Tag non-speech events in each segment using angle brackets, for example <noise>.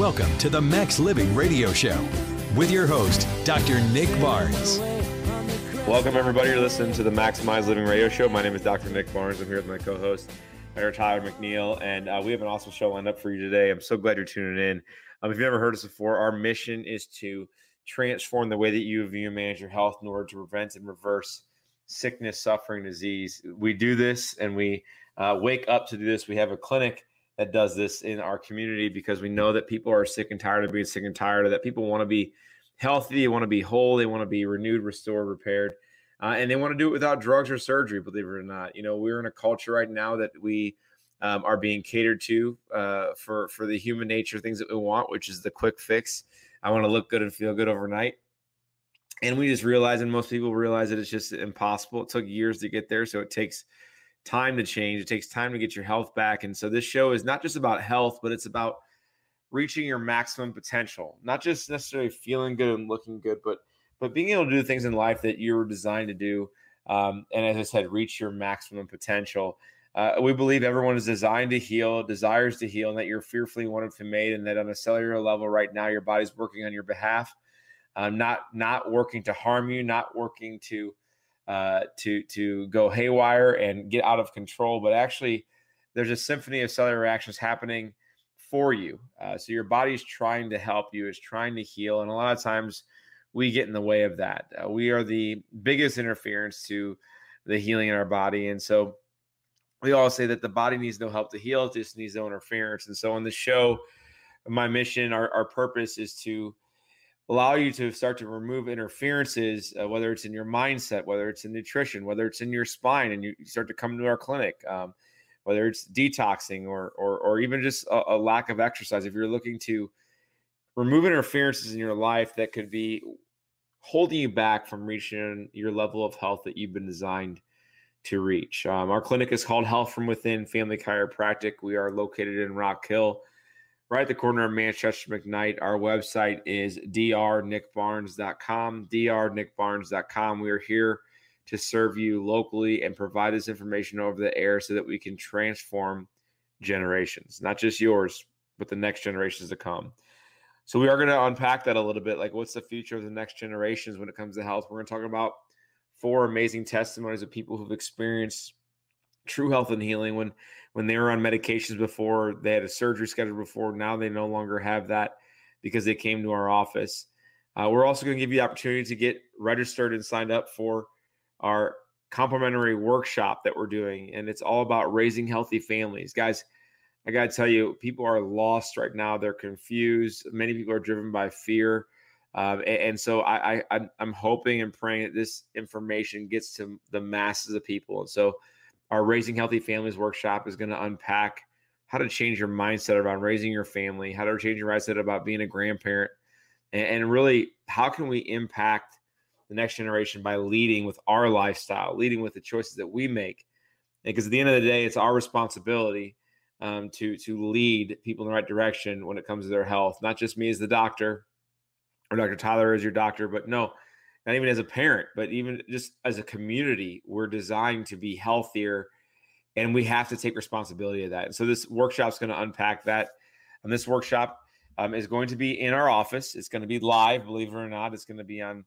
Welcome to the Max Living Radio Show with your host, Dr. Nick Barnes. Welcome, everybody. You're listening to the Maximize Living Radio Show. My name is Dr. Nick Barnes. I'm here with my co host, Dr. Tyler McNeil, and uh, we have an awesome show lined up for you today. I'm so glad you're tuning in. Um, if you've never heard us before, our mission is to transform the way that you view and manage your health in order to prevent and reverse sickness, suffering, disease. We do this and we uh, wake up to do this. We have a clinic that does this in our community because we know that people are sick and tired of being sick and tired of that. People want to be healthy, they want to be whole, they want to be renewed, restored, repaired, uh, and they want to do it without drugs or surgery. Believe it or not, you know we're in a culture right now that we um, are being catered to uh, for for the human nature things that we want, which is the quick fix. I want to look good and feel good overnight. And we just realize, and most people realize that it's just impossible. It took years to get there, so it takes time to change. It takes time to get your health back. And so this show is not just about health, but it's about reaching your maximum potential. Not just necessarily feeling good and looking good, but but being able to do things in life that you were designed to do. Um, and as I said, reach your maximum potential. Uh, we believe everyone is designed to heal, desires to heal, and that you're fearfully wonderfully made, and that on a cellular level, right now, your body's working on your behalf, um, not not working to harm you, not working to uh, to to go haywire and get out of control, but actually there's a symphony of cellular reactions happening for you. Uh, so your body's trying to help you, is trying to heal, and a lot of times we get in the way of that. Uh, we are the biggest interference to the healing in our body, and so we all say that the body needs no help to heal; it just needs no interference. And so on the show, my mission, our, our purpose is to allow you to start to remove interferences, uh, whether it's in your mindset, whether it's in nutrition, whether it's in your spine, and you, you start to come to our clinic, um, whether it's detoxing or, or, or even just a, a, lack of exercise. If you're looking to remove interferences in your life that could be holding you back from reaching your level of health that you've been designed to reach. Um, our clinic is called Health from Within Family Chiropractic. We are located in Rock Hill right at the corner of Manchester McKnight. Our website is drnickbarnes.com. drnickbarnes.com. We are here to serve you locally and provide this information over the air so that we can transform generations, not just yours, but the next generations to come. So we are going to unpack that a little bit. Like, what's the future of the next generations when it comes to health? We're going to talk about four amazing testimonies of people who've experienced true health and healing when when they were on medications before they had a surgery scheduled before now they no longer have that because they came to our office. Uh, we're also going to give you the opportunity to get registered and signed up for our complimentary workshop that we're doing and it's all about raising healthy families. Guys i got to tell you people are lost right now. They're confused. Many people are driven by fear. Um, and, and, so I, I i'm hoping and praying that this information gets to the masses of people. And so our Raising Healthy Families workshop is going to unpack how to change your mindset around raising your family, how to change your mindset about being a grandparent, and, and really how can we impact the next generation by leading with our lifestyle, leading with the choices that we make. Because at the end of the day, it's our responsibility um, to to lead people in the right direction when it comes to their health. Not just me as the doctor, or Dr. Tyler as your doctor, but no, not even as a parent, but even just as a community, we're designed to be healthier and we have to take responsibility of that. And so this workshop is going to unpack that. And this workshop um, is going to be in our office. It's going to be live, believe it or not. It's going to be on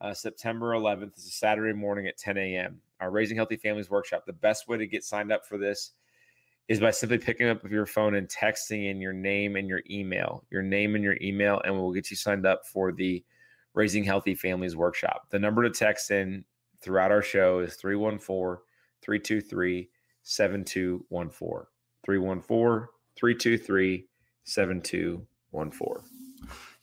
uh, September 11th. It's a Saturday morning at 10 a.m. Our Raising Healthy Families workshop. The best way to get signed up for this is by simply picking up your phone and texting in your name and your email, your name and your email, and we'll get you signed up for the Raising Healthy Families Workshop. The number to text in throughout our show is 314 323 7214. 314 323 7214.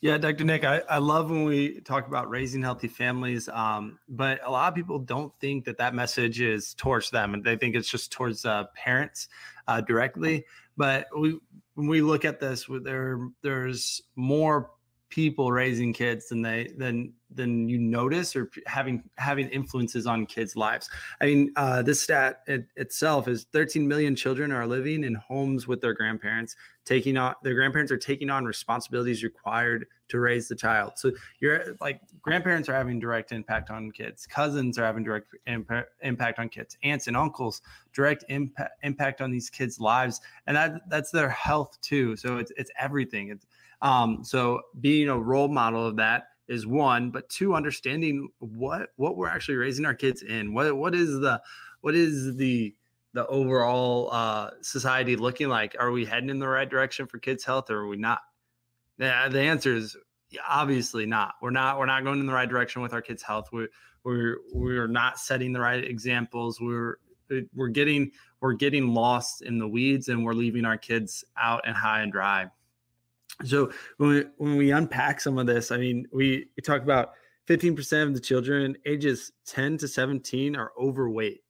Yeah, Dr. Nick, I, I love when we talk about raising healthy families, um, but a lot of people don't think that that message is towards them, and they think it's just towards uh, parents uh, directly. But we when we look at this, there there's more people raising kids than they than than you notice or having having influences on kids' lives. I mean, uh, this stat it, itself is 13 million children are living in homes with their grandparents, taking on their grandparents are taking on responsibilities required to raise the child. So you're like grandparents are having direct impact on kids, cousins are having direct impa- impact on kids, aunts and uncles direct impact impact on these kids' lives, and that that's their health too. So it's it's everything. It's um, so being a role model of that is one, but two, understanding what what we're actually raising our kids in. What what is the what is the the overall uh, society looking like? Are we heading in the right direction for kids' health, or are we not? The, the answer is obviously not. We're not. We're not going in the right direction with our kids' health. We're we're we're not setting the right examples. We're we're getting we're getting lost in the weeds, and we're leaving our kids out and high and dry. So when we, when we unpack some of this, I mean, we, we talk about 15% of the children ages 10 to 17 are overweight.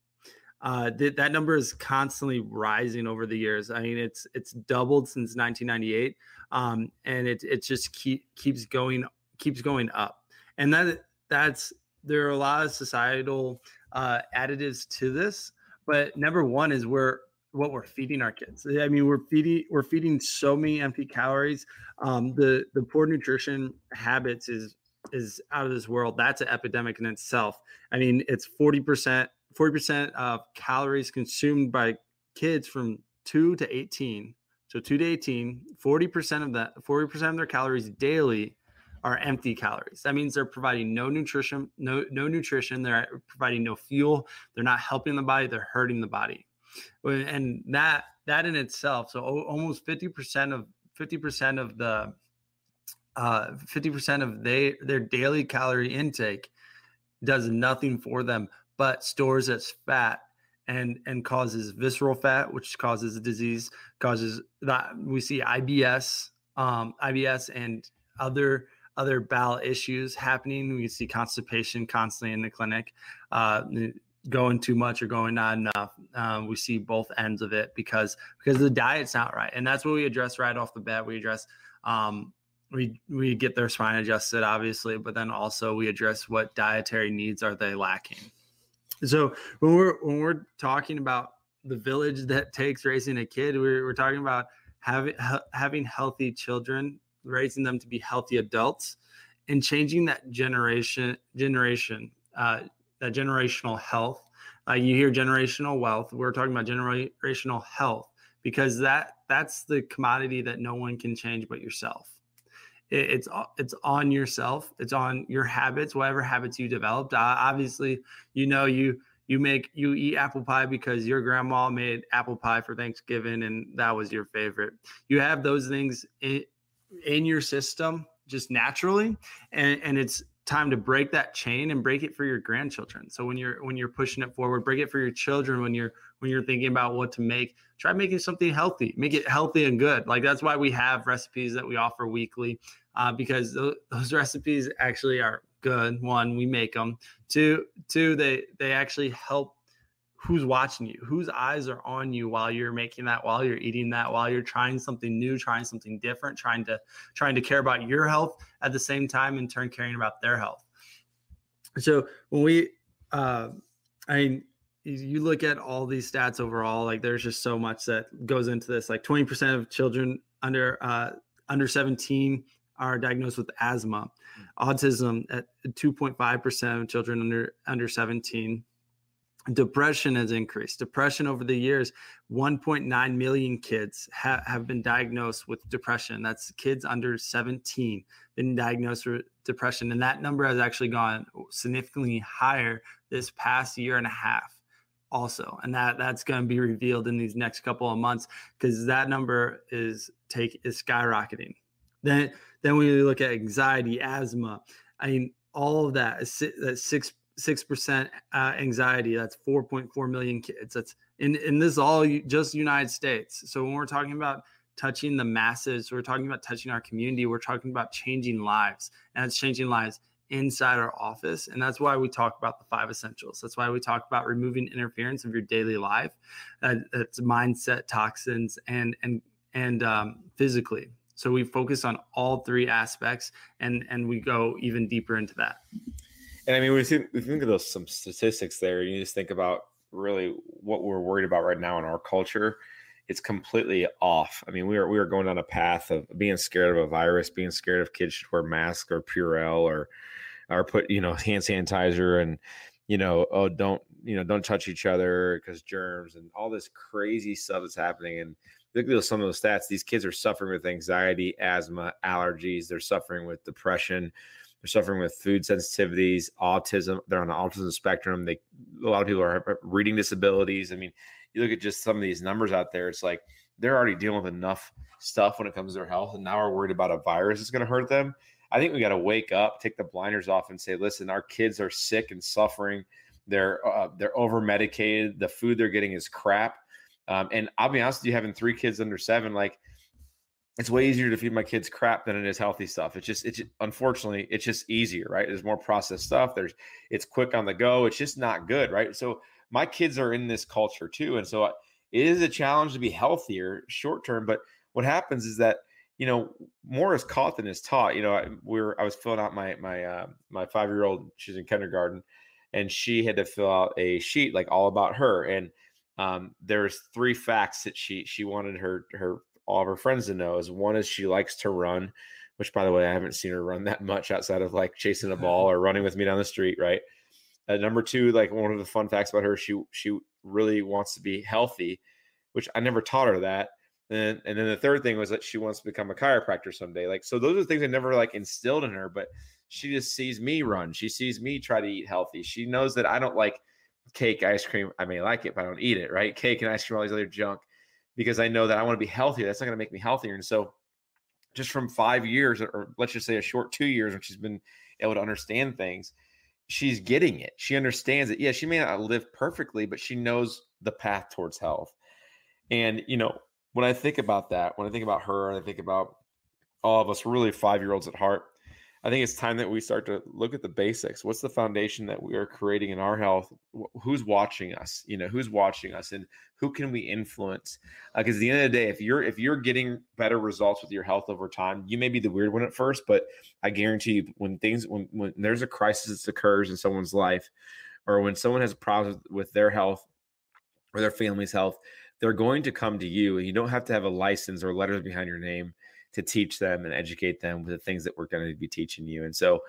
Uh, th- that number is constantly rising over the years. I mean, it's it's doubled since 1998, um, and it it just keep, keeps going keeps going up. And that that's there are a lot of societal uh, additives to this, but number one is we're what we're feeding our kids. I mean, we're feeding we're feeding so many empty calories. Um, the the poor nutrition habits is is out of this world. That's an epidemic in itself. I mean, it's forty percent forty percent of calories consumed by kids from two to eighteen. So two to 18, 40% of that, 40% of their calories daily are empty calories. That means they're providing no nutrition, no no nutrition. They're providing no fuel. They're not helping the body. They're hurting the body and that that in itself so almost 50% of 50% of the uh 50% of they their daily calorie intake does nothing for them but stores as fat and and causes visceral fat which causes disease causes that we see IBS um IBS and other other bowel issues happening. We see constipation constantly in the clinic uh going too much or going not enough. Um, we see both ends of it because because the diet's not right, and that's what we address right off the bat. We address um, we we get their spine adjusted, obviously, but then also we address what dietary needs are they lacking. So when we're when we're talking about the village that takes raising a kid, we're, we're talking about having having healthy children, raising them to be healthy adults, and changing that generation generation uh, that generational health. Uh, you hear generational wealth. We're talking about generational health because that that's the commodity that no one can change but yourself. It, it's it's on yourself. It's on your habits, whatever habits you developed. Uh, obviously, you know you you make you eat apple pie because your grandma made apple pie for Thanksgiving and that was your favorite. You have those things in, in your system just naturally and and it's time to break that chain and break it for your grandchildren. So when you're when you're pushing it forward break it for your children when you're when you're thinking about what to make try making something healthy make it healthy and good. Like that's why we have recipes that we offer weekly uh, because those, those <laughs> recipes actually are good. One we make them two two they they actually help who's watching you whose eyes are on you while you're making that while you're eating that while you're trying something new trying something different trying to trying to care about your health at the same time in turn caring about their health. So when we uh i mean you look at all these stats overall like there's just so much that goes into this like 20% of children under uh under 17 are diagnosed with asthma. Mm. autism at 2.5% of children under under 17 depression has increased. Depression over the years 1.9 million kids ha- have been diagnosed with depression. That's kids under 17 been diagnosed with depression and that number has actually gone significantly higher this past year and a half also and that that's going to be revealed in these next couple of months because that number is take is skyrocketing. Then then we look at anxiety asthma i mean all of that that six six percent uh, anxiety. That's 4.4 million kids. That's in in this all just United States. So when we're talking about touching the masses, we're talking about touching our community. We're talking about changing lives, and it's changing lives inside our office. And that's why we talk about the five essentials. That's why we talk about removing interference of your daily life. Uh, it's mindset toxins and and and um, physically. So we focus on all three aspects, and and we go even deeper into that. And I mean, we think, we think of those some statistics there. You just think about really what we're worried about right now in our culture. It's completely off. I mean, we are we are going down a path of being scared of a virus, being scared of kids should wear masks or Purell or or put you know hand sanitizer and you know oh don't you know don't touch each other because germs and all this crazy stuff that's happening and look at some of those stats these kids are suffering with anxiety asthma allergies they're suffering with depression they're suffering with food sensitivities autism they're on the autism spectrum they a lot of people are reading disabilities i mean you look at just some of these numbers out there it's like they're already dealing with enough stuff when it comes to their health and now we're worried about a virus that's going to hurt them I think we got to wake up, take the blinders off, and say, listen, our kids are sick and suffering. They're uh, they're over medicated. The food they're getting is crap. Um, and I'll be honest with you, having three kids under seven, like it's way easier to feed my kids crap than it is healthy stuff. It's just, it's unfortunately, it's just easier, right? There's more processed stuff. There's, it's quick on the go. It's just not good, right? So my kids are in this culture too, and so it is a challenge to be healthier short term. But what happens is that you know, more is caught than is taught. You know, I, we were I was filling out my my uh, my five year old. She's in kindergarten, and she had to fill out a sheet like all about her. And um, there's three facts that she she wanted her her all of her friends to know. Is one is she likes to run, which by the way I haven't seen her run that much outside of like chasing a ball or running with me down the street. Right. Uh, number two, like one of the fun facts about her, she she really wants to be healthy, which I never taught her that and, and then the third thing was that she wants to become a chiropractor someday. Like, so those are things I never like instilled in her, but she just sees me run. She sees me try to eat healthy. She knows that I don't like cake, ice cream. I may like it, but I don't eat it, right? Cake and ice cream, all these other junk, because I know that I want to be healthier. That's not going to make me healthier. And so, just from five years, or let's just say a short two years, when she's been able to understand things, she's getting it. She understands it. Yeah, she may not live perfectly, but she knows the path towards health. And, you know, when I think about that, when I think about her, and I think about all of us, really five year olds at heart, I think it's time that we start to look at the basics. What's the foundation that we are creating in our health? Who's watching us? You know, who's watching us, and who can we influence? Because uh, at the end of the day, if you're if you're getting better results with your health over time, you may be the weird one at first, but I guarantee you, when things when when there's a crisis that occurs in someone's life, or when someone has a problem with their health or their family's health, they're going to come to you and you don't have to have a license or letters behind your name to teach them and educate them with the things that we're going to be teaching you. And so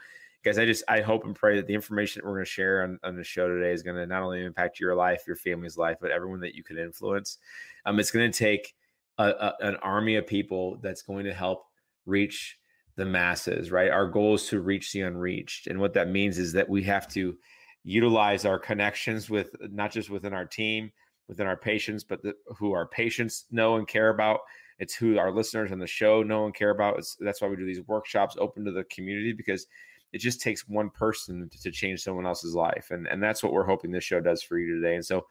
guys i just i hope and pray that the information that we're going to share on, on the show today is going to not only impact your life your family's life but everyone that you can influence. Um, it's going to take a, a, an army of people that's going to help reach the masses right? Our goal is to reach the unreached. And what that means is that we have to utilize our connections with not just within our team within our patients, but the, who our patients know and care about. It's who our listeners on the show know and care about. It's, that's why we do these workshops open to the community because it just takes one person to, to change someone else's life. And, and that's what we're hoping this show does for you today. And so,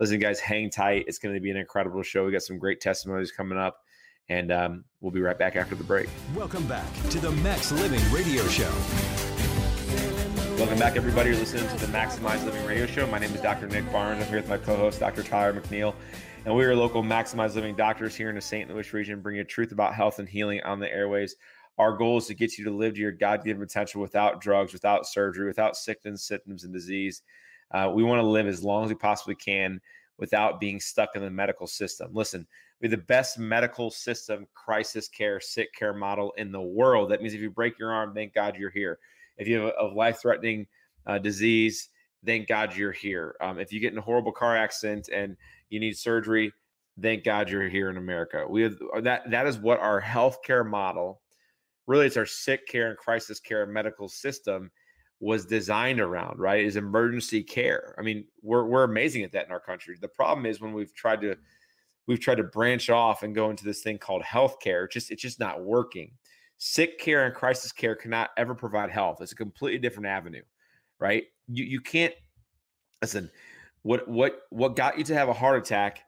listen, guys, hang tight. It's going to be an incredible show. We got some great testimonies coming up. And um, we'll be right back after the break. Welcome back to the Max Living Radio Show. Welcome back, everybody. You're listening to the Maximize Living Radio Show. My name is Dr. Nick Barnes. I'm here with my co-host, Dr. Tyler McNeil, and we are local Maximize Living doctors here in the St. Louis region, bringing you truth about health and healing on the airways. Our goal is to get you to live to your God-given potential without drugs, without surgery, without sickness, symptoms, and disease. Uh, we want to live as long as we possibly can without being stuck in the medical system. Listen, we have the best medical system, crisis care, sick care model in the world. That means if you break your arm, thank God you're here. If you have a, life threatening uh, disease, thank God you're here. Um, if you get in a horrible car accident and you need surgery, thank God you're here in America. We have uh, that. That is what our healthcare model, really, it's our sick care and crisis care medical system was designed around. Right, is emergency care. I mean, we're we're amazing at that in our country. The problem is when we've tried to we've tried to branch off and go into this thing called healthcare. Just it's just not working. Sick care and crisis care cannot ever provide health. It's a completely different avenue, right? You you can't listen. What what what got you to have a heart attack?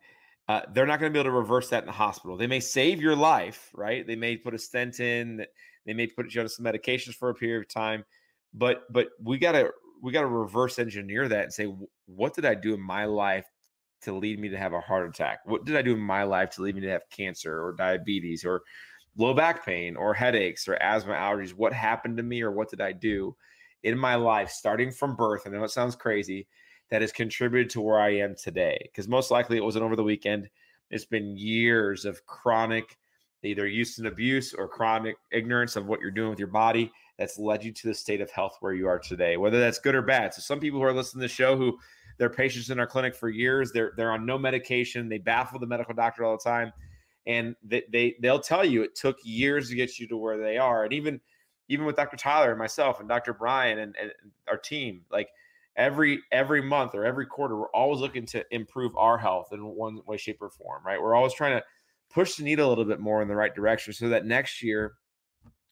Uh, they're not going to be able to reverse that in the hospital. They may save your life, right? They may put a stent in. They may put you on some medications for a period of time, but but we gotta we gotta reverse engineer that and say what did I do in my life to lead me to have a heart attack? What did I do in my life to lead me to have cancer or diabetes or low back pain or headaches or asthma allergies? What happened to me or what did I do in my life starting from birth? I know it sounds crazy that has contributed to where I am today because most likely it wasn't over the weekend. It's been years of chronic either use and abuse or chronic ignorance of what you're doing with your body that's led you to the state of health where you are today, whether that's good or bad. So some people who are listening to the show who they're patients in our clinic for years, they're they're on no medication, they baffle the medical doctor all the time, and they, they they'll tell you it took years to get you to where they are. And even even with Dr. Tyler and myself and Dr. Brian and, and our team, like every every month or every quarter, we're always looking to improve our health in one way, shape, or form, right? We're always trying to push the needle a little bit more in the right direction so that next year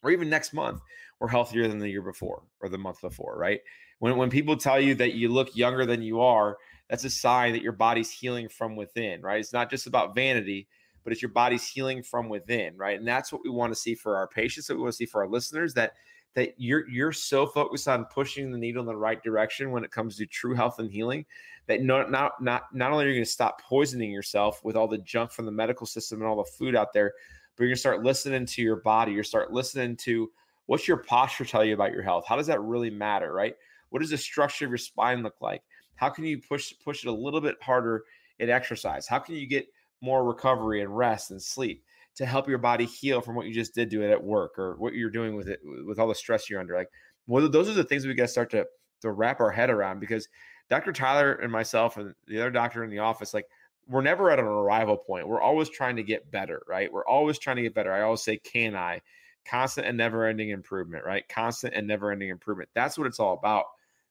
or even next month we're healthier than the year before or the month before right when, when people tell you that you look younger than you are that's a sign that your body's healing from within right it's not just about vanity but it's your body's healing from within right and that's what we want to see for our patients that we want to see for our listeners that that you're you're so focused on pushing the needle in the right direction when it comes to true health and healing that not not not not only are you going to stop poisoning yourself with all the junk from the medical system and all the food out there, but you're going to start listening to your body. You're start listening to what's your posture tell you about your health. How does that really matter, right? What does the structure of your spine look like? How can you push push it a little bit harder in exercise? How can you get more recovery and rest and sleep to help your body heal from what you just did to it at work or what you're doing with it with all the stress you're under? Like, well, those are the things we got to start to to wrap our head around because Dr. Tyler and myself and the other doctor in the office, like we're never at an arrival point. We're always trying to get better, right? We're always trying to get better. I always say, can I? Constant and never ending improvement, right? Constant and never ending improvement. That's what it's all about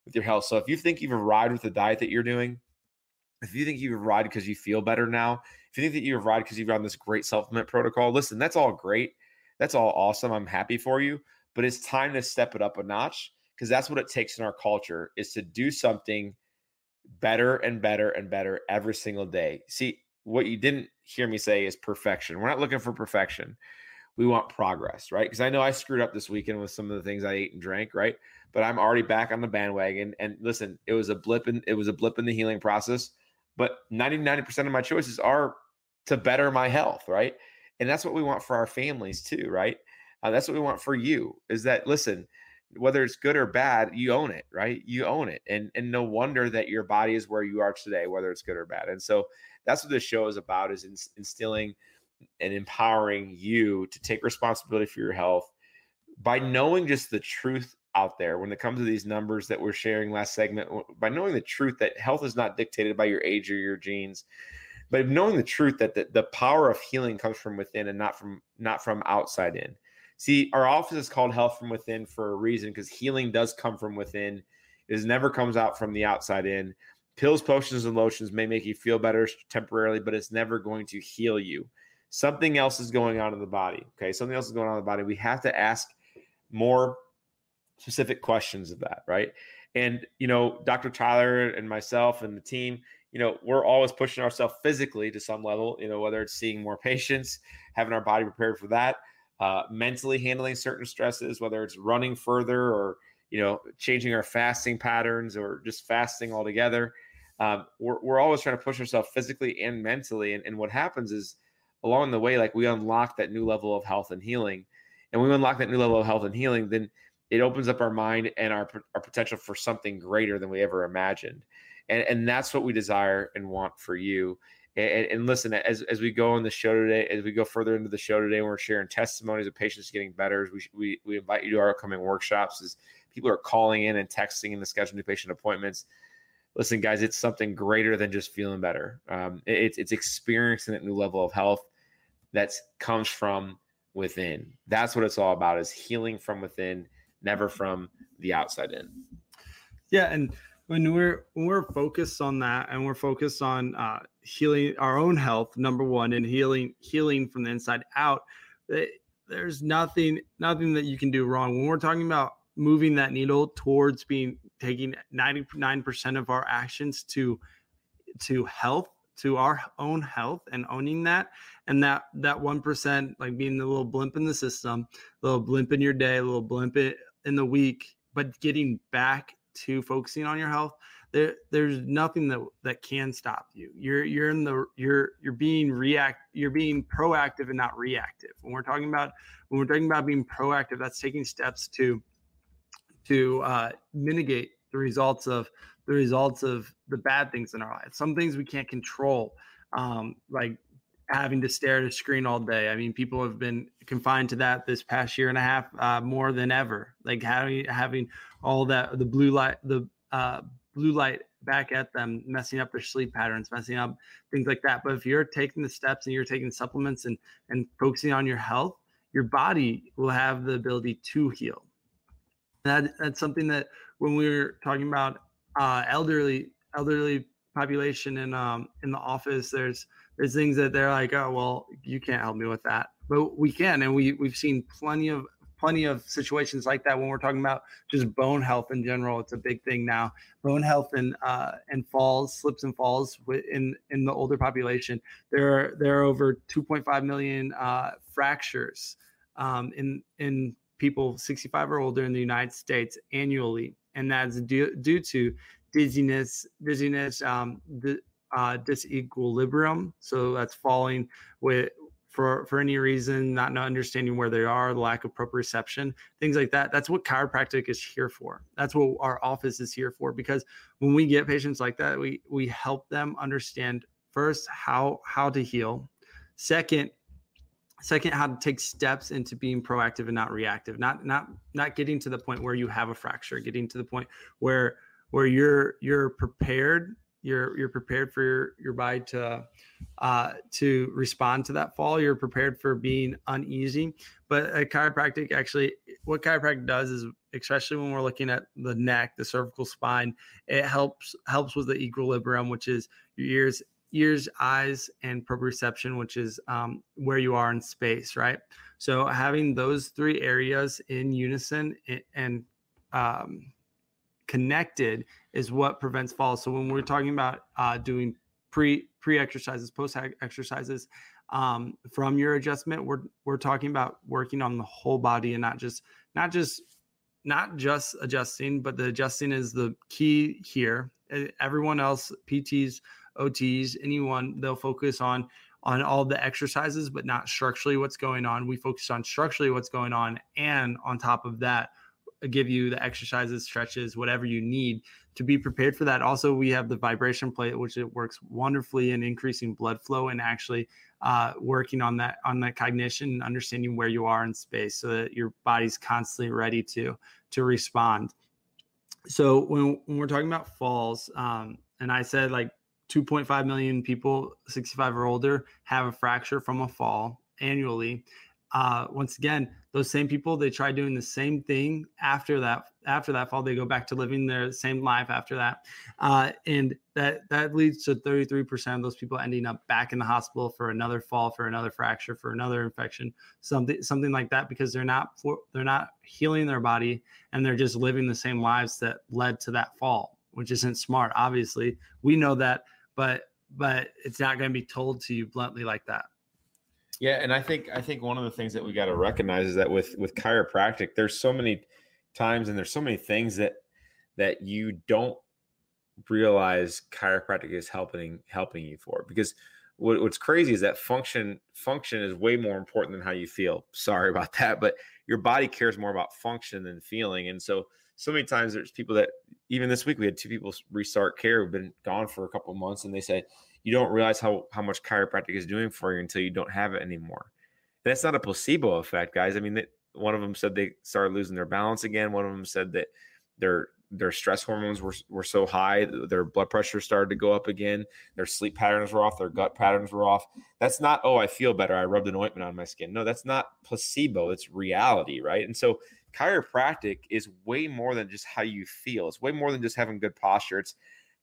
with your health. So if you think you've arrived with the diet that you're doing, if you think you've arrived because you feel better now, you think that you've arrived because you've on this great supplement protocol, listen, that's all great. That's all awesome. I'm happy for you. But it's time to step it up a notch because that's what it takes in our culture is to do something – better and better and better every single day. See, what you didn't hear me say is perfection. We're not looking for perfection. We want progress, right? Because I know I screwed up this weekend with some of the things I ate and drank, right? But I'm already back on the bandwagon. And listen, it was a blip in it was a blip in the healing process. But 99% of my choices are to better my health, right? And that's what we want for our families too, right? Uh, that's what we want for you. Is that listen? whether it's good or bad, you own it, right? You own it. And and no wonder that your body is where you are today, whether it's good or bad. And so that's what this show is about is instilling and empowering you to take responsibility for your health by knowing just the truth out there when it comes to these numbers that we're sharing last segment by knowing the truth that health is not dictated by your age or your genes but knowing the truth that the, the power of healing comes from within and not from not from outside in See, our office is called Health from Within for a reason because healing does come from within. It never comes out from the outside in. Pills, potions, and lotions may make you feel better temporarily, but it's never going to heal you. Something else is going on in the body. Okay. Something else is going on in the body. We have to ask more specific questions of that, right? And, you know, Dr. Tyler and myself and the team, you know, we're always pushing ourselves physically to some level, you know, whether it's seeing more <laughs> patients, having our body prepared for that uh, mentally handling certain stresses, whether it's running further or you know changing our fasting patterns or just fasting altogether. Um, we're, we're always trying to push ourselves physically and mentally. And, and what happens is along the way, like we unlock that new level of health and healing. And we unlock that new level of health and healing, then it opens up our mind and our, our potential for something greater than we ever imagined. And, and that's what we desire and want for you. And, and, listen, as, as we go on the show today, as we go further into the show today, we're sharing testimonies of patients getting better. We, we, we invite you to our upcoming workshops as people are calling in and texting in to schedule new patient appointments. Listen, guys, it's something greater than just feeling better. Um, it, it's, it's experiencing that new level of health that comes from within. That's what it's all about is healing from within, never from the outside in. Yeah. And when we're when we're focused on that and we're focused on uh, healing our own health number one and healing healing from the inside out eh, there's nothing nothing that you can do wrong. When we're talking about moving that needle towards being taking 99% of our actions to to health to our own health and owning that and that that 1% like being the little blimp in the system little blimp in your day little blimp in the week but getting back to focusing on your health there there's nothing that that can stop you. You're you're in the you're you're being react you're being proactive and not reactive. When we're talking about when we're talking about being proactive that's taking steps to to uh, mitigate the results of the results of the bad things in our life. Some things we can't control um, like having to stare at a screen all day. I mean, people have been confined to that this past year and a half uh, more than ever. Like having having all that the blue light the uh, blue light back at them, messing up their sleep patterns, messing up things like that. But if you're taking the steps and you're taking supplements and and focusing on your health, your body will have the ability to heal. That that's something that when we are talking about uh, elderly elderly population in um in the office, there's there's things that they're like, oh well, you can't help me with that, but we can, and we we've seen plenty of plenty of situations like that when we're talking about just bone health in general. It's a big thing now. Bone health and uh, and falls, slips and falls in in the older population. There are there are over 2.5 million uh, fractures um, in in people 65 or older in the United States annually, and that's due due to dizziness, dizziness, um, the, uh, disequilibrium. So that's falling with for for any reason, not, understanding where they are, the lack of proprioception, things like that. That's what chiropractic is here for. That's what our office is here for. Because when we get patients like that, we we help them understand first how how to heal. Second, second how to take steps into being proactive and not reactive not not not getting to the point where you have a fracture getting to the point where where you're you're prepared you're you're prepared for your, your body to uh, to respond to that fall. You're prepared for being uneasy. But a chiropractic actually, what chiropractic does is, especially when we're looking at the neck, the cervical spine, it helps helps with the equilibrium, which is your ears, ears, eyes, and proprioception, which is um, where you are in space, right? So having those three areas in unison and um, connected is what prevents falls. So when we're talking about uh, doing pre pre exercises, post exercises um, from your adjustment, we're we're talking about working on the whole body and not just not just not just adjusting, but the adjusting is the key here. Everyone else, PTs, OTs, anyone, they'll focus on on all the exercises, but not structurally what's going on. We focus on structurally what's going on, and on top of that, give you the exercises, stretches, whatever you need to be prepared for that. Also, we have the vibration plate, which it works wonderfully in increasing blood flow and actually uh, working on that on that cognition and understanding where you are in space, so that your body's constantly ready to to respond. So when, when we're talking about falls, um, and I said like 2.5 million people 65 or older have a fracture from a fall annually uh, once again, those same people they try doing the same thing after that after that fall. They go back to living their same life after that, uh, and that that leads to 33% of those people ending up back in the hospital for another fall, for another fracture, for another infection, something something like that, because they're not for, they're not healing their body and they're just living the same lives that led to that fall, which isn't smart. Obviously, we know that, but but it's not going to be told to you bluntly like that. Yeah, and I think I think one of the things that we got to recognize is that with with chiropractic, there's so many times and there's so many things that that you don't realize chiropractic is helping helping you for. Because what, what's crazy is that function function is way more important than how you feel. Sorry about that but your body cares more about function than feeling. And so so many times there's people that even this week we had two people restart care who've been gone for a couple months and they say you don't realize how how much chiropractic is doing for you until you don't have it anymore. And that's not a placebo effect, guys. I mean, one of them said they started losing their balance again. One of them said that their their stress hormones were were so high, their blood pressure started to go up again. Their sleep patterns were off. Their gut patterns were off. That's not oh, I feel better. I rubbed an ointment on my skin. No, that's not placebo. It's reality, right? And so chiropractic is way more than just how you feel. It's way more than just having good posture. It's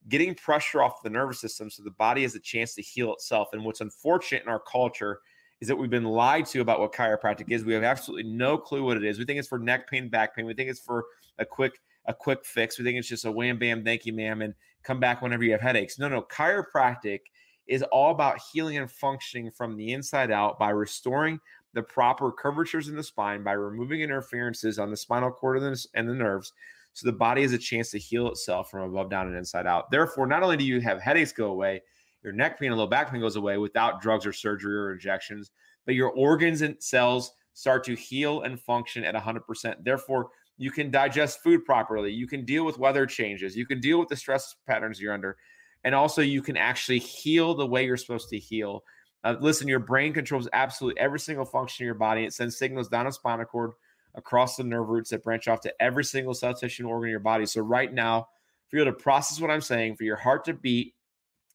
getting pressure off the nervous system so the body has a chance to heal itself. And what's unfortunate in our culture is that we've been lied to about what chiropractic is. We have absolutely no clue what it is. We think it's for neck pain, back pain. We think it's for a quick a quick fix. We think it's just a wham bam, thank you, ma'am, and come back whenever you have headaches. No, no, chiropractic is all about healing and functioning from the inside out by restoring the proper curvatures in the spine, by removing interferences on the spinal cord and the nerves, So the body has a chance to heal itself from above down and inside out. Therefore, not only do you have headaches go away, your neck pain and low back pain goes away without drugs or surgery or injections, but your organs and cells start to heal and function at 100%. Therefore, you can digest food properly. You can deal with weather changes. You can deal with the stress patterns you're under. And also, you can actually heal the way you're supposed to heal. Uh, listen, your brain controls absolutely every single function of your body. It sends signals down a spinal cord across the nerve roots that branch off to every single cell, tissue, and organ in your body. So, right now, for you to process what I'm saying, for your heart to beat,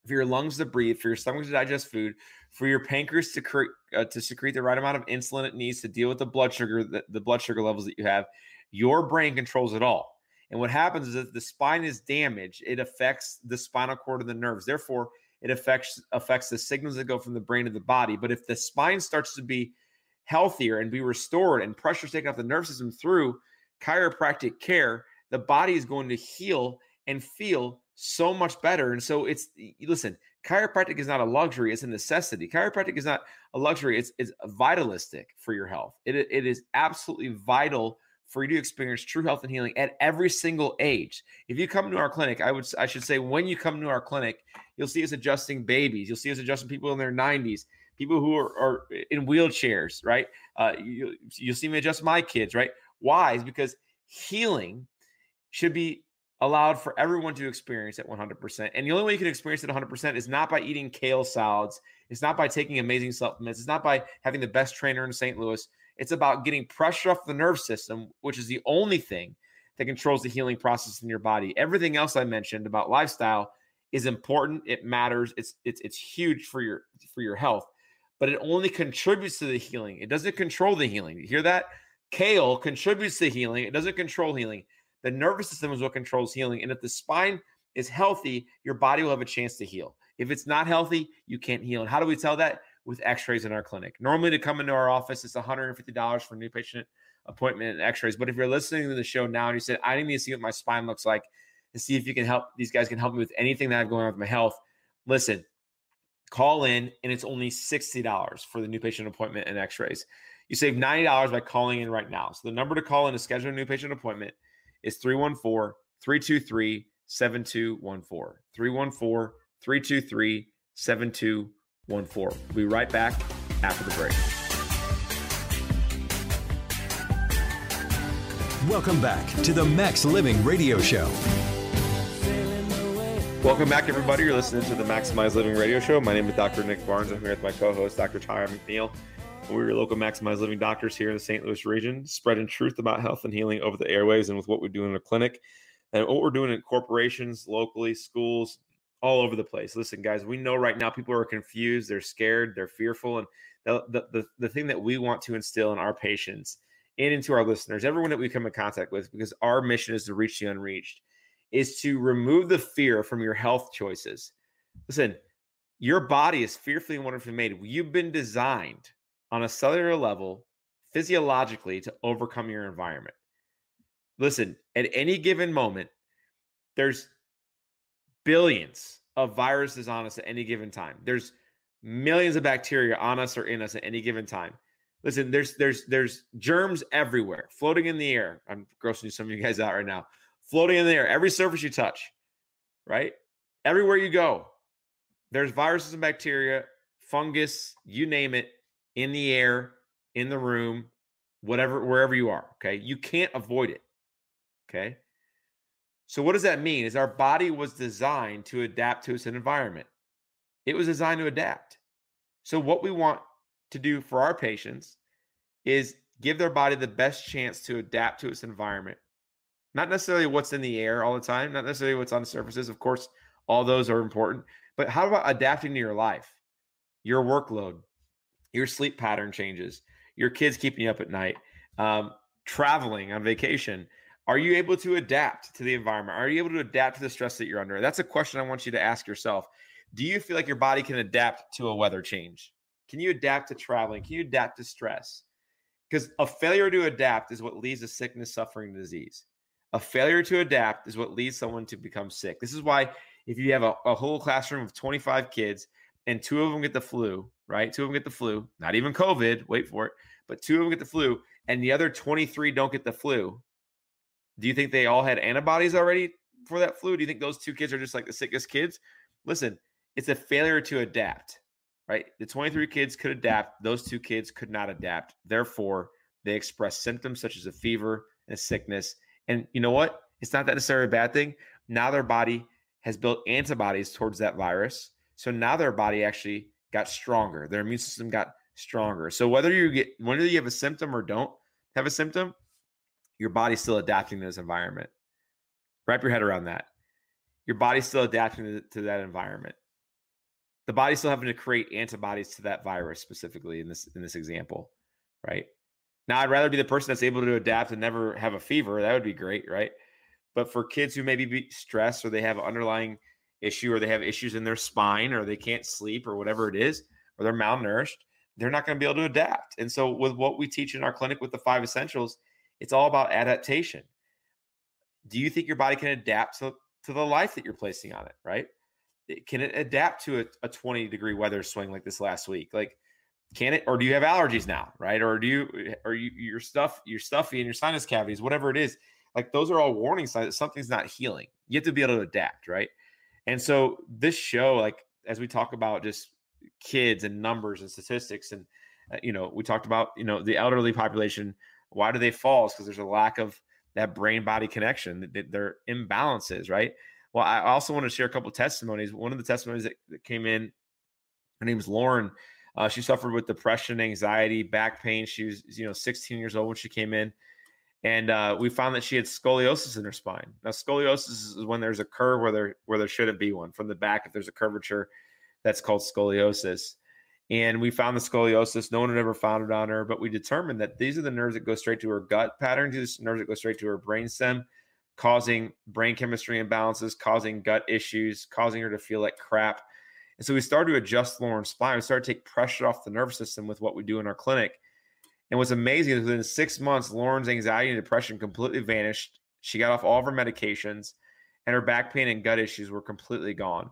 for your lungs to breathe, for your stomach to digest food, for your pancreas to, cre- uh, to secrete the right amount of insulin it needs to deal with the blood sugar, the, the blood sugar levels that you have, your brain controls it all. And what happens is that the spine is damaged, it affects the spinal cord and the nerves. Therefore, it affects affects the signals that go from the brain to the body. But if the spine starts to be healthier and be restored and pressure taken off the nerve system through chiropractic care, the body is going to heal and feel so much better. And so it's listen, chiropractic is not a luxury, it's a necessity. Chiropractic is not a luxury, it's it's vitalistic for your health. It, it is absolutely vital for you to experience true health and healing at every single age. If you come to our clinic, I would I should say when you come to our clinic, you'll see us adjusting babies, you'll see us adjusting people in their 90s, people who are, are in wheelchairs, right? Uh, you, you'll see me adjust my kids, right? Why? Is because healing should be allowed for everyone to experience at 100%. And the only way you can experience it 100% is not by eating kale salads. It's not by taking amazing supplements. It's not by having the best trainer in St. Louis. It's about getting pressure off the nerve system, which is the only thing that controls the healing process in your body. Everything else I mentioned about lifestyle is important. It matters. It's it's it's huge for your for your health, but it only contributes to the healing. It doesn't control the healing. You hear that? Kale contributes to healing. It doesn't control healing. The nervous system is what controls healing. And if the spine is healthy, your body will have a chance to heal. If it's not healthy, you can't heal. And how do we tell that? With x rays in our clinic. Normally, to come into our office, it's $150 for a new patient appointment and x rays. But if you're listening to the show now and you said, I need to see what my spine looks like and see if you can help, these guys can help me with anything that I have going on with my health, listen, call in and it's only $60 for the new patient appointment and x rays. You save $90 by calling in right now. So the number to call in to schedule a new patient appointment is 314 323 7214. 314 323 7214. We'll be right back after the break. Welcome back to the Max Living Radio Show. Welcome back, everybody. You're listening to the Maximize Living Radio Show. My name is Dr. Nick Barnes. I'm here with my co host, Dr. Tyler McNeil. We're your local Maximize Living doctors here in the St. Louis region, spreading truth about health and healing over the airwaves and with what we do in the clinic and what we're doing in corporations, locally, schools, all over the place. Listen, guys, we know right now people are confused, they're scared, they're fearful. And the, the, the, the thing that we want to instill in our patients and into our listeners, everyone that we come in contact with, because our mission is to reach the unreached, is to remove the fear from your health choices. Listen, your body is fearfully and wonderfully made. You've been designed on a cellular level physiologically to overcome your environment. Listen, at any given moment, there's billions of viruses on us at any given time. There's millions of bacteria on us or in us at any given time. Listen, there's there's there's germs everywhere, floating in the air. I'm grossing some of you guys out right now. Floating in the air, every surface you touch, right? Everywhere you go, there's viruses and bacteria, fungus, you name it, in the air, in the room, whatever, wherever you are. Okay. You can't avoid it. Okay. So, what does that mean? Is our body was designed to adapt to its environment, it was designed to adapt. So, what we want to do for our patients is give their body the best chance to adapt to its environment. Not necessarily what's in the air all the time, not necessarily what's on the surfaces. Of course, all those are important. But how about adapting to your life, your workload, your sleep pattern changes, your kids keeping you up at night, um, traveling on vacation. Are you able to adapt to the environment? Are you able to adapt to the stress that you're under? That's a question I want you to ask yourself. Do you feel like your body can adapt to a weather change? Can you adapt to traveling? Can you adapt to stress? Because a failure to adapt is what leads to sickness, suffering, disease. A failure to adapt is what leads someone to become sick. This is why if you have a, a whole classroom of 25 kids and two of them get the flu, right? Two of them get the flu, not even COVID, wait for it, but two of them get the flu, and the other 23 don't get the flu. Do you think they all had antibodies already for that flu? Do you think those two kids are just like the sickest kids? Listen, it's a failure to adapt, right? The 23 kids could adapt. Those two kids could not adapt. Therefore, they express symptoms such as a fever and a sickness. And you know what? It's not that necessarily a bad thing. Now their body has built antibodies towards that virus. So now their body actually got stronger. Their immune system got stronger. So whether you get whether you have a symptom or don't have a symptom, your body's still adapting to this environment. Wrap your head around that. Your body's still adapting to, to that environment. The body's still having to create antibodies to that virus specifically in this in this example, right? Now I'd rather be the person that's able to adapt and never have a fever. That would be great, right? But for kids who maybe be stressed or they have underlying issue or they have issues in their spine or they can't sleep or whatever it is, or they're malnourished, they're not going to be able to adapt. And so, with what we teach in our clinic with the five essentials, it's all about adaptation. Do you think your body can adapt to, to the life that you're placing on it, right? Can it adapt to a, a 20 degree weather swing like this last week? Like, can it, or do you have allergies now, right? Or do you, or you, your stuff, your stuffy and your sinus cavities, whatever it is, like those are all warning signs that something's not healing. You have to be able to adapt, right? And so this show, like as we talk about just kids and numbers and statistics, and uh, you know, we talked about you know the elderly population. Why do they fall? Because there's a lack of that brain body connection. They're imbalances, right? Well, I also want to share a couple of testimonies. One of the testimonies that, that came in, her name is Lauren. Uh, she suffered with depression, anxiety, back pain. She was, you know, 16 years old when she came in and uh, we found that she had scoliosis in her spine. Now, scoliosis is when there's a curve where there where there shouldn't be one. From the back, if there's a curvature, that's called scoliosis. And we found the scoliosis. No one had ever found it on her, but we determined that these are the nerves that go straight to her gut pattern. These nerves that go straight to her brainstem, causing brain chemistry imbalances, causing gut issues, causing her to feel like crap. And so we started to adjust Lauren's spine. We started to take pressure off the nervous system with what we do in our clinic and what's amazing is within six months, Lauren's anxiety and depression completely vanished. She got off all of her medications, and her back pain and gut issues were completely gone.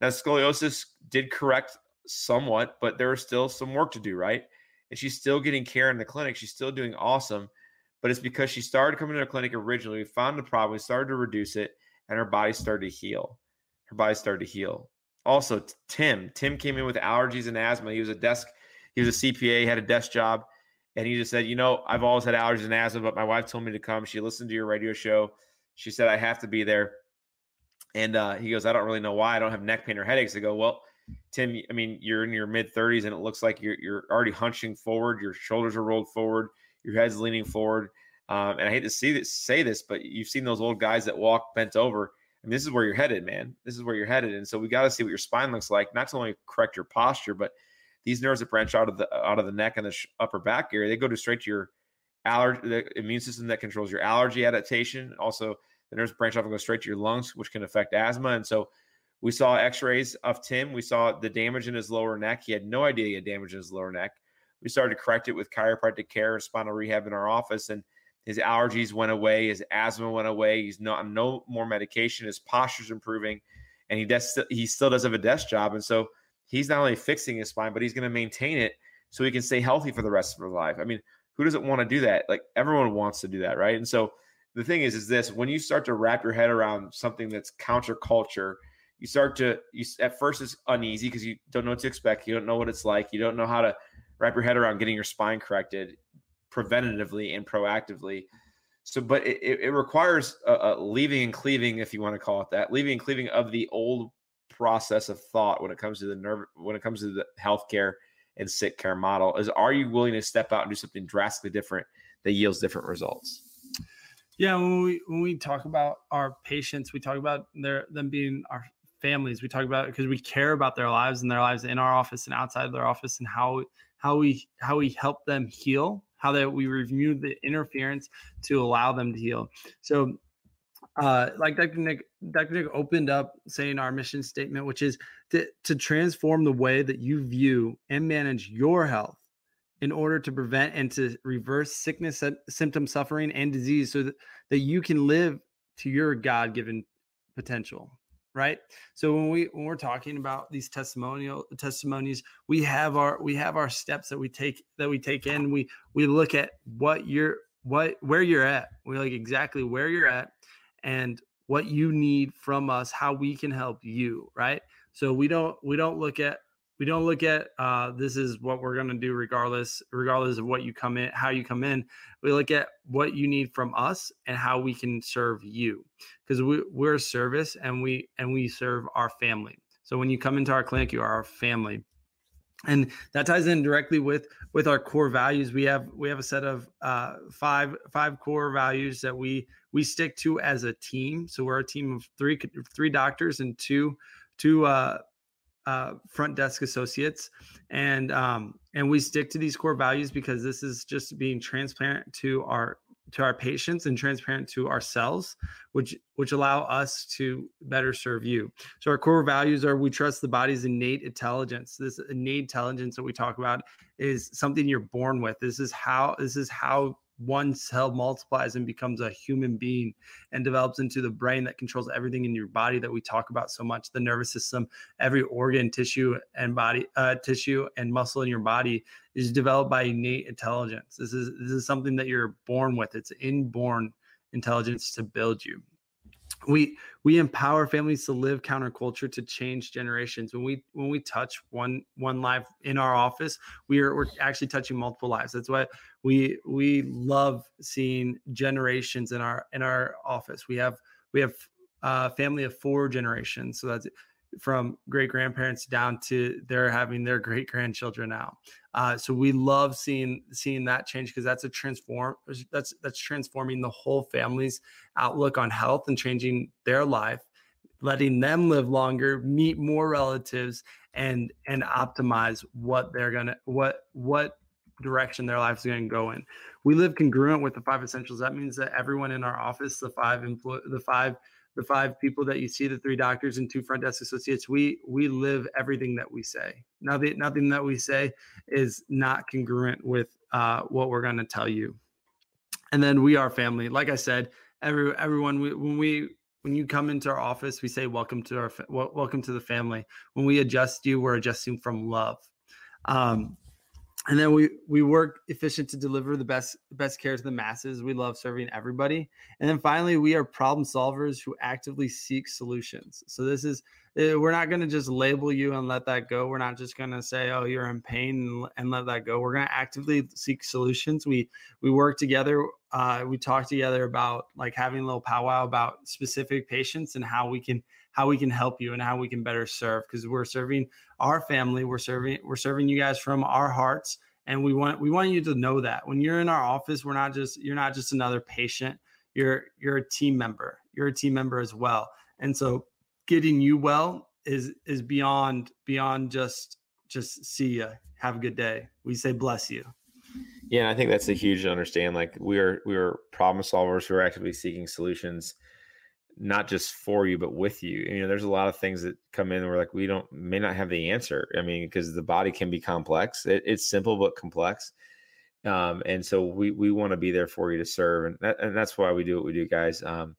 Now, scoliosis did correct somewhat, but there was still some work to do, right? And she's still getting care in the clinic. She's still doing awesome, but it's because she started coming to the clinic originally. We found the problem, we started to reduce it, and her body started to heal. Her body started to heal. Also, Tim. Tim came in with allergies and asthma. He was a desk, he was a CPA, had a desk job and he just said, you know, I've always had allergies and asthma, but my wife told me to come. She listened to your radio show. She said I have to be there. And uh, he goes, I don't really know why I don't have neck pain or headaches. I go, well, Tim, I mean, you're in your mid 30s and it looks like you're you're already hunching forward. Your shoulders are rolled forward. Your head's leaning forward. Um, and I hate to see this, say this, but you've seen those old guys that walk bent over. Mean, this is where you're headed, man. This is where you're headed. And so we got to see what your spine looks like, not to only correct your posture, but these nerves that branch out of the out of the neck and the upper back area, they go to straight to your allergy, the immune system that controls your allergy adaptation. Also, the nerves branch off and go straight to your lungs, which can affect asthma. And so, we saw X-rays of Tim. We saw the damage in his lower neck. He had no idea he had damage in his lower neck. We started to correct it with chiropractic care and spinal rehab in our office, and his allergies went away. His asthma went away. He's not no more medication. His posture's improving, and he does he still does have a desk job. And so he's not only fixing his spine, but he's going to maintain it so he can stay healthy for the rest of his life. I mean, who doesn't want to do that? Like everyone wants to do that, right? And so the thing is, is this when you start to wrap your head around something that's counterculture, you start to you at first it's uneasy because you don't know what to expect, you don't know what it's like, you don't know how to wrap your head around getting your spine corrected preventatively and proactively. So, but it, it requires a, a leaving and cleaving, if you want to call it that, leaving and cleaving of the old process of thought when it comes to the nerve when it comes to the healthcare and sick care model is are you willing to step out and do something drastically different that yields different results? Yeah when we when we talk about our patients we talk about their them being our families. We talk about because we care about their lives and their lives in our office and outside of their office and how how we how we help them heal how that we review the interference to allow them to heal so uh, like Dr. Nick, Dr. Nick opened up saying our mission statement, which is to, to transform the way that you view and manage your health in order to prevent and to reverse sickness, symptom, suffering, and disease so that, that you can live to your God given potential. Right. So when we when we're talking about these testimonial testimonies, we have our we have our steps that we take that we take in. We we look at what you're what where you're at. We like exactly where you're at and what you need from us, how we can help you, right? So we don't we don't look at we don't look at uh, this is what we're going to do regardless regardless of what you come in how you come in. We look at what you need from us and how we can serve you. Because we, we're a service and we and we serve our family. So when you come into our clinic you are our family. And that ties in directly with with our core values. We have we have a set of uh, five five core values that we we stick to as a team. So we're a team of three three doctors and two two uh, uh, front desk associates, and um, and we stick to these core values because this is just being transparent to our to our patients and transparent to ourselves, which which allow us to better serve you. So our core values are we trust the body's innate intelligence. This innate intelligence that we talk about is something you're born with. This is how this is how one cell multiplies and becomes a human being and develops into the brain that controls everything in your body that we talk about so much the nervous system every organ tissue and body uh, tissue and muscle in your body is developed by innate intelligence. This is this is something that you're born with. It's inborn intelligence to build you we we empower families to live counterculture to change generations. When we when we touch one one life in our office we are we're actually touching multiple lives. That's why we we love seeing generations in our in our office. We have we have a family of four generations. So that's from great grandparents down to they're having their great grandchildren now. Uh, so we love seeing seeing that change because that's a transform that's that's transforming the whole family's outlook on health and changing their life, letting them live longer, meet more relatives, and and optimize what they're gonna what what direction their life is going to go in. We live congruent with the five essentials. That means that everyone in our office, the five employ the five the five people that you see, the three doctors and two front desk associates, we we live everything that we say. Nothing nothing that we say is not congruent with uh, what we're going to tell you. And then we are family. Like I said, every everyone we, when we when you come into our office, we say welcome to our welcome to the family. When we adjust you, we're adjusting from love. Um, and then we we work efficient to deliver the best best care to the masses. We love serving everybody. And then finally we are problem solvers who actively seek solutions. So this is eh, we're not going to just label you and let that go. We're not just going to say oh you're in pain and let that go. We're going to actively seek solutions. We we work together uh, we talk together about like having a little powwow about specific patients and how we can how we can help you and how we can better serve because we're serving our family we're serving we're serving you guys from our hearts and we want we want you to know that. When you're in our office we're not just you're not just another patient you're you're a team member you're a team member as well. And so getting you well is is beyond beyond just just see you have a good day. We say bless you. Yeah i think that's a huge understand like we're we're problem solvers who are actively seeking solutions not just for you but with you you know there's a lot of things that come in where like we don't may not have the answer i mean because the body can be complex it, it's simple but complex um, and so we we want to be there for you to serve and, that, and that's why we do what we do guys um,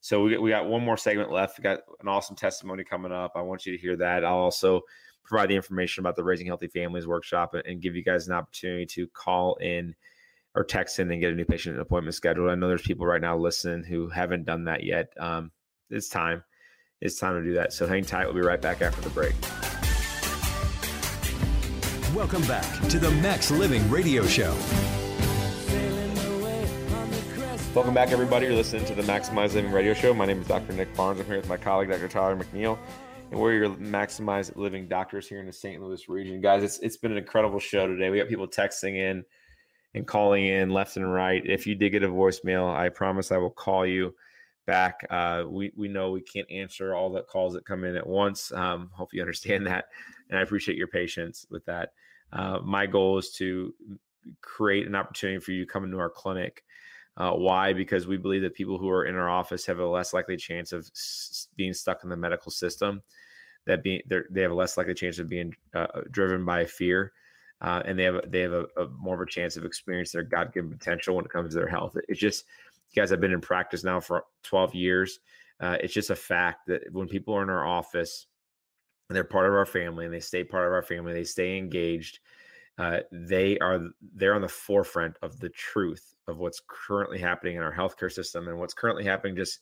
so we, we got one more segment left we got an awesome testimony coming up i want you to hear that i'll also provide the information about the raising healthy families workshop and, and give you guys an opportunity to call in or text in and get a new patient appointment scheduled. I know there's people right now listening who haven't done that yet. Um, it's time. It's time to do that. So hang tight. We'll be right back after the break. Welcome back to the Max Living Radio Show. Welcome back, everybody. You're listening to the Maximize Living Radio Show. My name is Dr. Nick Barnes. I'm here with my colleague, Dr. Tyler McNeil, and we're your Maximize Living doctors here in the St. Louis region. Guys, it's, it's been an incredible show today. We got people texting in and calling in left and right. If you did get a voicemail, I promise I will call you back. Uh, we we know we can't answer all the calls that come in at once. Um, hope you <laughs> understand that, and I appreciate your patience with that. Uh, my goal is to create an opportunity for you to come into our clinic. Uh, why? Because we believe that people who are in our office have a less likely chance of s- being stuck in the medical system. That being they have a less likely chance of being uh, driven by fear uh, and they have they have a, a, more of a chance of experiencing their God given potential when it comes to their health. It's just you guys have been in practice now for 12 years. Uh, it's just a fact that when people are in our office and they're part of our family and they stay part of our family, they stay engaged. uh, they are they're on the forefront of the truth of what's currently happening in our healthcare system and what's currently happening just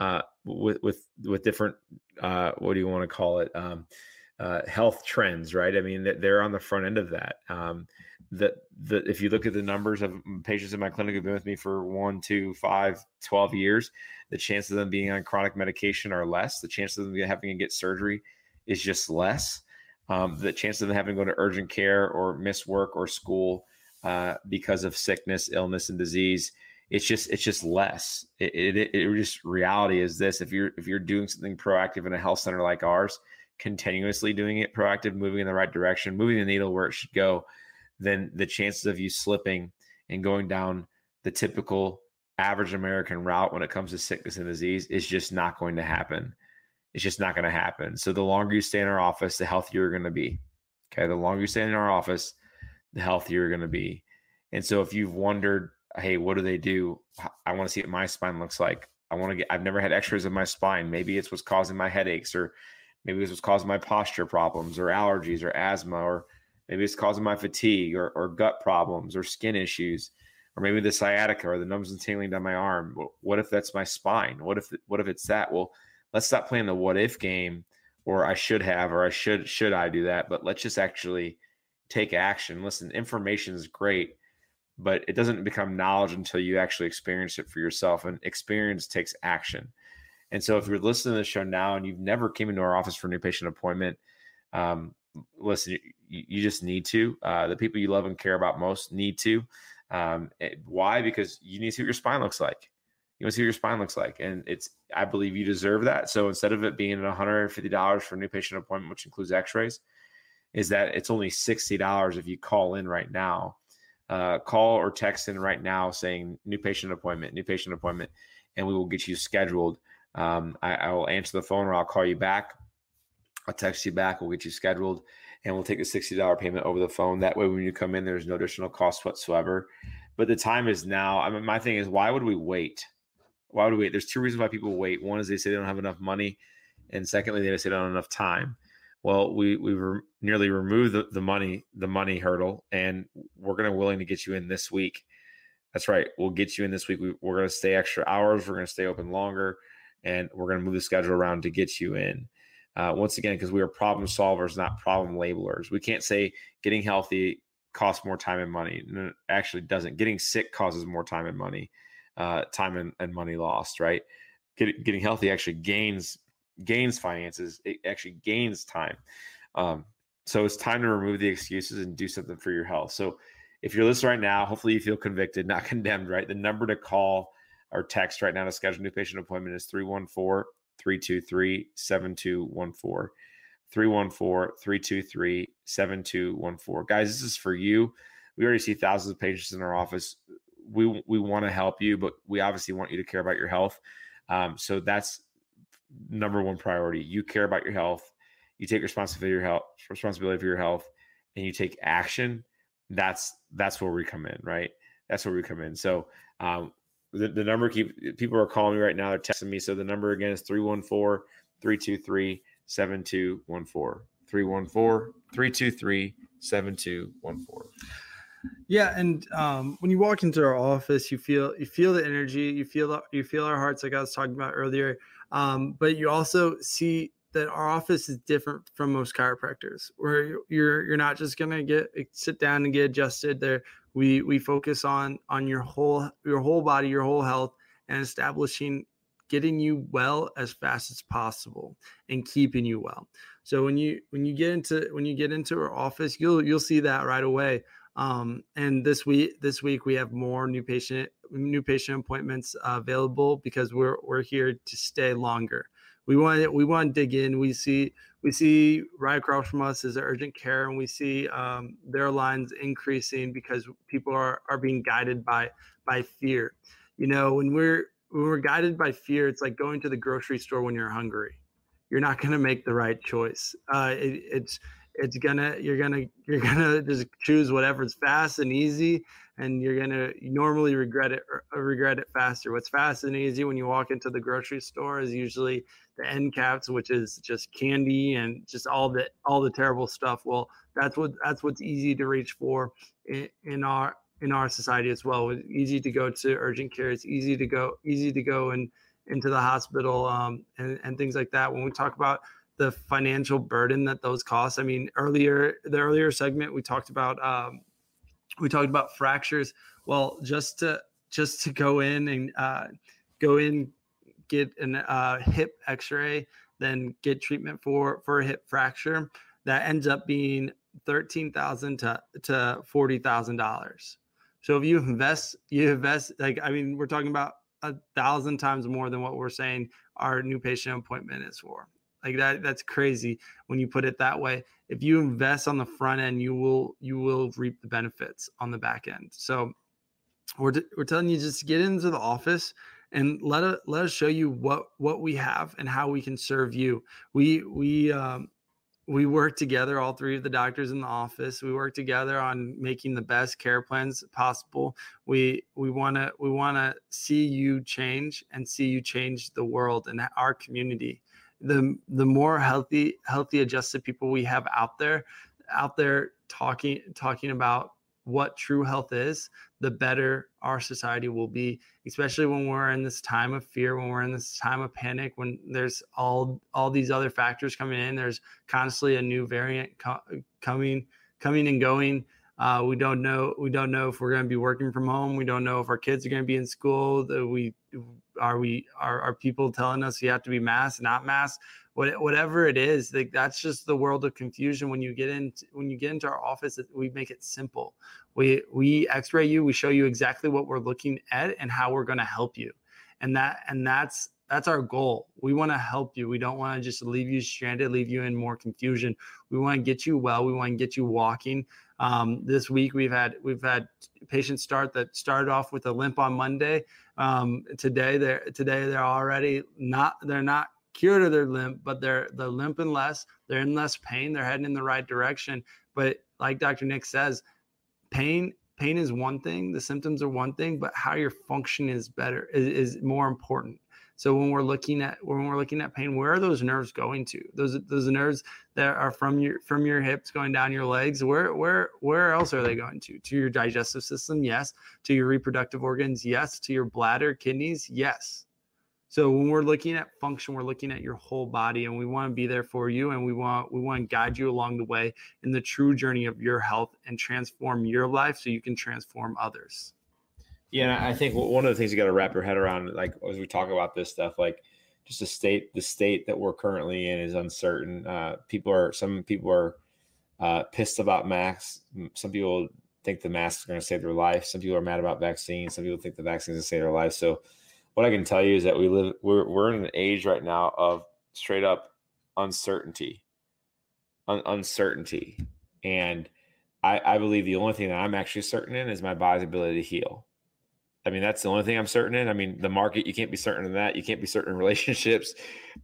uh, with with with different uh, what do you want to call it um, uh, health trends, right? I mean, they're on the front end of that. Um, that the if you look at the numbers of patients in my clinic who've been with me for one, two, five, 12 years, the chances of them being on chronic medication are less. The chances of them having to get surgery is just less. Um, the chances of them having to go to urgent care or miss work or school uh, because of sickness, illness, and disease it's just it's just less. It, it, it just reality is this: if you're if you're doing something proactive in a health center like ours, continuously doing it proactive, moving in the right direction, moving the needle where it should go, then the chances of you slipping and going down the typical average American route when it comes to sickness and disease is just not going to happen. It's just not going to happen. So the longer you stay in our office, the healthier you're going to be. Okay. The longer you stay in our office, the healthier you're going to be. And so if you've wondered, hey, what do they do? I want to see what my spine looks like. I want to get, I've never had x-rays of my spine. Maybe it's what's causing my headaches or maybe this was causing my posture problems or allergies or asthma, or maybe it's causing my fatigue or, or gut problems or skin issues, or maybe the sciatica or the numbness and tingling down my arm. What if that's my spine? What if, what if it's that? Well, let's stop playing the what if game or I should have, or I should, should I do that? But let's just actually take action. Listen, information is great but it doesn't become knowledge until you actually experience it for yourself and experience takes action and so if you're listening to the show now and you've never came into our office for a new patient appointment um, listen you, you, just need to uh, the people you love and care about most need to um, it, why because you need to see what your spine looks like you want to see what your spine looks like and it's i believe you deserve that so instead of it being $150 for a new patient appointment which includes x-rays is that it's only $60 if you call in right now uh, call or text in right now saying new patient appointment, new patient appointment, and we will get you scheduled. Um, I, I, will answer the phone or I'll call you back. I'll text you back. We'll get you scheduled and we'll take a $60 payment over the phone. That way, when you come in, there's no additional cost whatsoever. But the time is now. I mean, my thing is, why would we wait? Why would we wait? There's two reasons why people wait. One is they say they don't have enough money. And secondly, they say they don't have enough time well we we re- nearly removed the, the money the money hurdle and we're going to willing to get you in this week that's right we'll get you in this week we, we're going to stay extra hours we're going to stay open longer and we're going to move the schedule around to get you in uh, once again because we are problem solvers not problem labelers we can't say getting healthy costs more time and money no, it actually doesn't getting sick causes more time and money uh, time and, and money lost right Get, getting healthy actually gains gains finances, it actually gains time. Um, so it's time to remove the excuses and do something for your health. So if you're listening right now, hopefully you feel convicted, not <laughs> condemned, right? The number to call or text right now to schedule new patient appointment is 314 323 7214. 314 323 7214. Guys, this is for you. We already see thousands of patients in our office. We, we want to help you, but we obviously want you to care about your health. Um, so that's number one priority. You care about your health. You take responsibility for your health, responsibility for your health, and you take action. That's that's where we come in, right? That's where we come in. So um, the, the number keep people are calling me right now. They're texting me. So the number again is 314 323 7214. 314 323 7214. Yeah, and um, when you walk into our office, you feel you feel the energy, you feel you feel our hearts, like I was talking about earlier. Um, but you also see that our office is different from most chiropractors, where you're you're not just gonna get sit down and get adjusted. There, we we focus on on your whole your whole body, your whole health, and establishing getting you well as fast as possible and keeping you well. So when you when you get into when you get into our office, you'll you'll see that right away. Um, and this week, this week we have more new patient new patient appointments uh, available because we're we're here to stay longer. We want we want to dig in. We see we see right across from us is urgent care, and we see um, their lines increasing because people are are being guided by by fear. You know, when we're when we're guided by fear, it's like going to the grocery store when you're hungry. You're not going to make the right choice. Uh, it, it's it's gonna you're gonna <laughs> you're gonna just choose whatever's fast and easy and you're gonna normally regret it regret it faster what's fast and easy when you walk into the grocery store is usually the end caps which is just candy and just all the all the terrible stuff well that's what that's what's easy to reach for in, in our in our society as well it's easy to go to urgent care it's easy to go easy to go and into the hospital um, and, and things like that when we talk about the financial burden that those costs. I mean, earlier the earlier segment we talked about um, we talked about fractures. Well, just to just to go in and uh, go in get an uh, hip X-ray, then get treatment for for a hip fracture. That ends up being thirteen thousand to to forty thousand dollars. So if you invest, you invest like I mean, we're talking about a thousand times more than what we're saying our new patient appointment is for. Like that that's crazy when you put it that way. If you invest on the front end, you will you will reap the benefits on the back end. So we're we're telling you just get into the office and let us let us show you what what we have and how we can serve you. We we um, we work together, all three of the doctors in the office. We work together on making the best care plans possible. We we want to we want to see you change and see you change the world and our community the the more healthy healthy adjusted people we have out there out there talking talking about what true health is the better our society will be especially when we're in this time of fear when we're in this time of panic when there's all all these other factors coming in. There's constantly a new variant co- coming coming and going uh, we don't know. We don't know if we're going to be working from home. We don't know if our kids are going to be in school. We are we are are people telling us you have to be masked, not masked. What, whatever it is, like that's just the world of confusion. When you get in, when you get into our office, we make it simple. We we X-ray you. We show you exactly what we're looking at and how we're going to help you, and that and that's that's our goal. We want to help you. We don't want to just leave you stranded, leave you in more confusion. We want to get you well. We want to get you walking. Um, this week we've had we've had patients start that started off with a limp on Monday. Um, today they're today they're already not they're not cured of their limp, but they're they're limping less. They're in less pain. They're heading in the right direction. But like Dr. Nick says, pain pain is one thing. The symptoms are one thing, but how your function is better is, is more important. So when we're looking at when we're looking at pain, where are those nerves going to? Those those nerves that are from your from your hips going down your legs. Where where where else are they going to? To your digestive system, yes. To your reproductive organs, yes. To your bladder, kidneys, yes. So when we're looking at function, we're looking at your whole body, and we want to be there for you, and we want we want to guide you along the way in the true journey of your health and transform your life so you can transform others. Yeah, I think one of the things you got to wrap your head around, like as we talk about this stuff, like just the state, the state that we're currently in is uncertain. Uh, people are, some people are uh, pissed about masks. Some people think the masks are going to save their life. Some people are mad about vaccines. Some people think the vaccines going to save their life. So, what I can tell you is that we live, we're we're in an age right now of straight up uncertainty, Un- uncertainty, and I, I believe the only thing that I'm actually certain in is my body's ability to heal I mean, that's the only thing I'm certain in. I mean, the market, you can't be certain in that. You can't be certain in <laughs> relationships,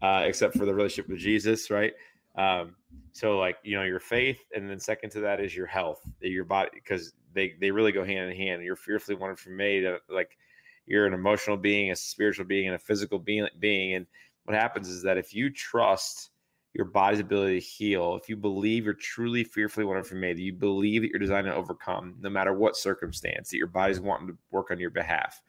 uh, except for the relationship with Jesus, right? Um, so, like, you know, your faith, and then second to that is your health, your body, because they they really go hand in hand. You're fearfully from made. Like, you're an emotional being, a spiritual being, and a physical being. Being, and what happens is that if you trust your body's ability to heal, if you believe you're truly fearfully from made, you believe that you're designed to overcome no matter what circumstance, that your body's wanting to work on your behalf,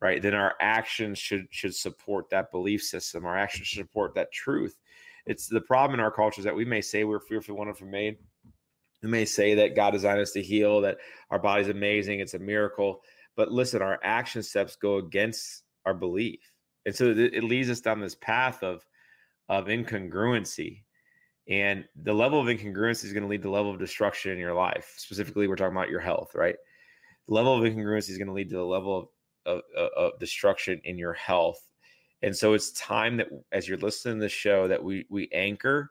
right? Then our actions should should support that belief system. Our actions should support that truth. It's the problem in our culture is that we may say we're fearfully from made. We may say that God designed us to heal, that our body's amazing, it's a miracle. But listen, our action steps go against our belief. And so it leads us down this path of of incongruency. And the level of incongruency is going to lead to the level of destruction in your life. Specifically, we're talking about your health, right? The level of incongruency is going to lead to the level of, of, of destruction in your health. And so it's time that as you're listening to the show that we we anchor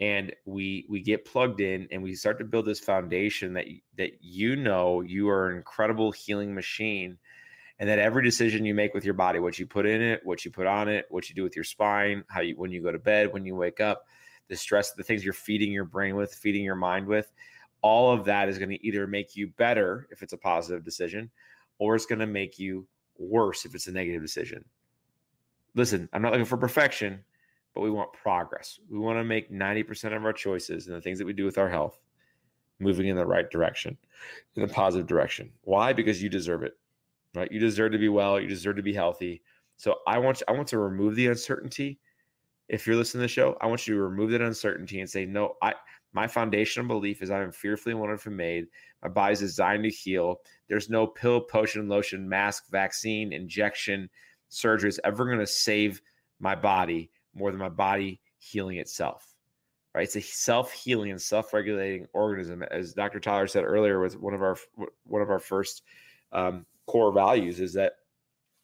and we we get plugged in and we start to build this foundation that that you know you are an incredible healing machine and that every decision you make with your body what you put in it what you put on it what you do with your spine how you when you go to bed when you wake up the stress, the things you're feeding your brain with, feeding your mind with, all of that is going to either make you better if it's a positive decision, or it's going to make you worse if it's a negative decision. Listen, I'm not looking for perfection, but we want progress. We want to make 90% of our choices and the things that we do with our health moving in the right direction, in the positive direction. Why? Because you deserve it. Right? You deserve to be well, you deserve to be healthy. So I want I want to remove the uncertainty. If you're listening to the show, I want you to remove that uncertainty and say, no, I my foundational belief is I am fearfully and wonderfully made. My body is designed to heal. There's no pill, potion, lotion, mask, vaccine, injection, surgery is ever going to save my body more than my body healing itself. Right? It's a self-healing and self-regulating organism, as Dr. Tyler said earlier. Was one of our one of our first um, core values is that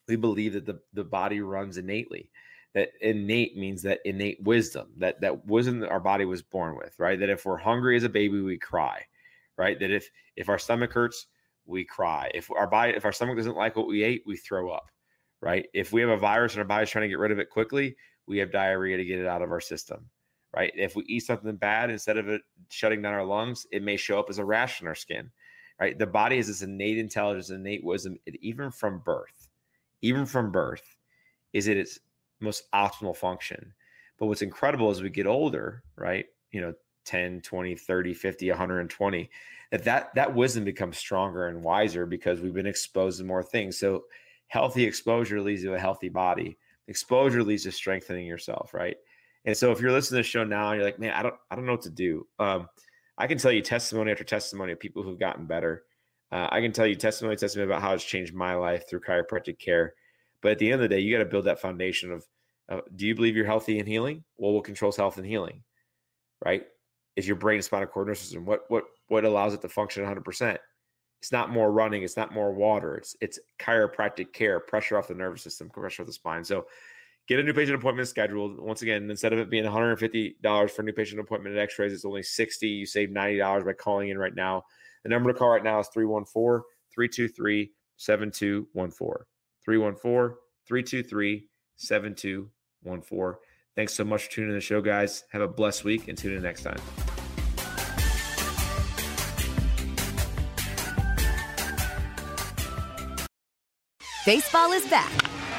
we believe that the, the body runs innately that innate means that innate wisdom that that wisdom that our body was born with right? That if we're hungry as a baby we cry right? That if if our stomach hurts we cry. If our body if our stomach doesn't like what we ate we throw up right? If we have a virus and our body's trying to get rid of it quickly we have diarrhea to get it out of our system right? If we eat something bad instead of it shutting down our lungs it may show up as a rash on our skin right the body has this innate intelligence innate wisdom even from birth even from birth is it its most optimal function. But what's incredible as we get older, right? You know, 10, 20, 30, 50, 120, that that, that wisdom becomes stronger and wiser because we've been exposed to more things. So healthy exposure leads to a healthy body. Exposure leads to strengthening yourself, right? And so if you're listening to the show now and you're like, man, I don't, I don't know what to do. Um, I can tell you testimony after testimony of people who've gotten better. Uh, I can tell you testimony, testimony about how it's changed my life through chiropractic care. But at the end of the day, you got to build that foundation of uh, do you believe you're healthy and healing? Well, what controls health and healing? Right? Is your brain spinal cord nervous system? What what what allows it to function 100 percent? It's not more running. It's not more water. It's it's chiropractic care, pressure off the nervous system, pressure off the spine. So get a new patient appointment scheduled. Once again, instead of it being $150 for a new patient appointment at X-rays, it's only 60. You save $90 by calling in right now. The number to call right now is 314 323 7214. 314 323 7214. Thanks so much for tuning in the show, guys. Have a blessed week and tune in next time. Baseball is back,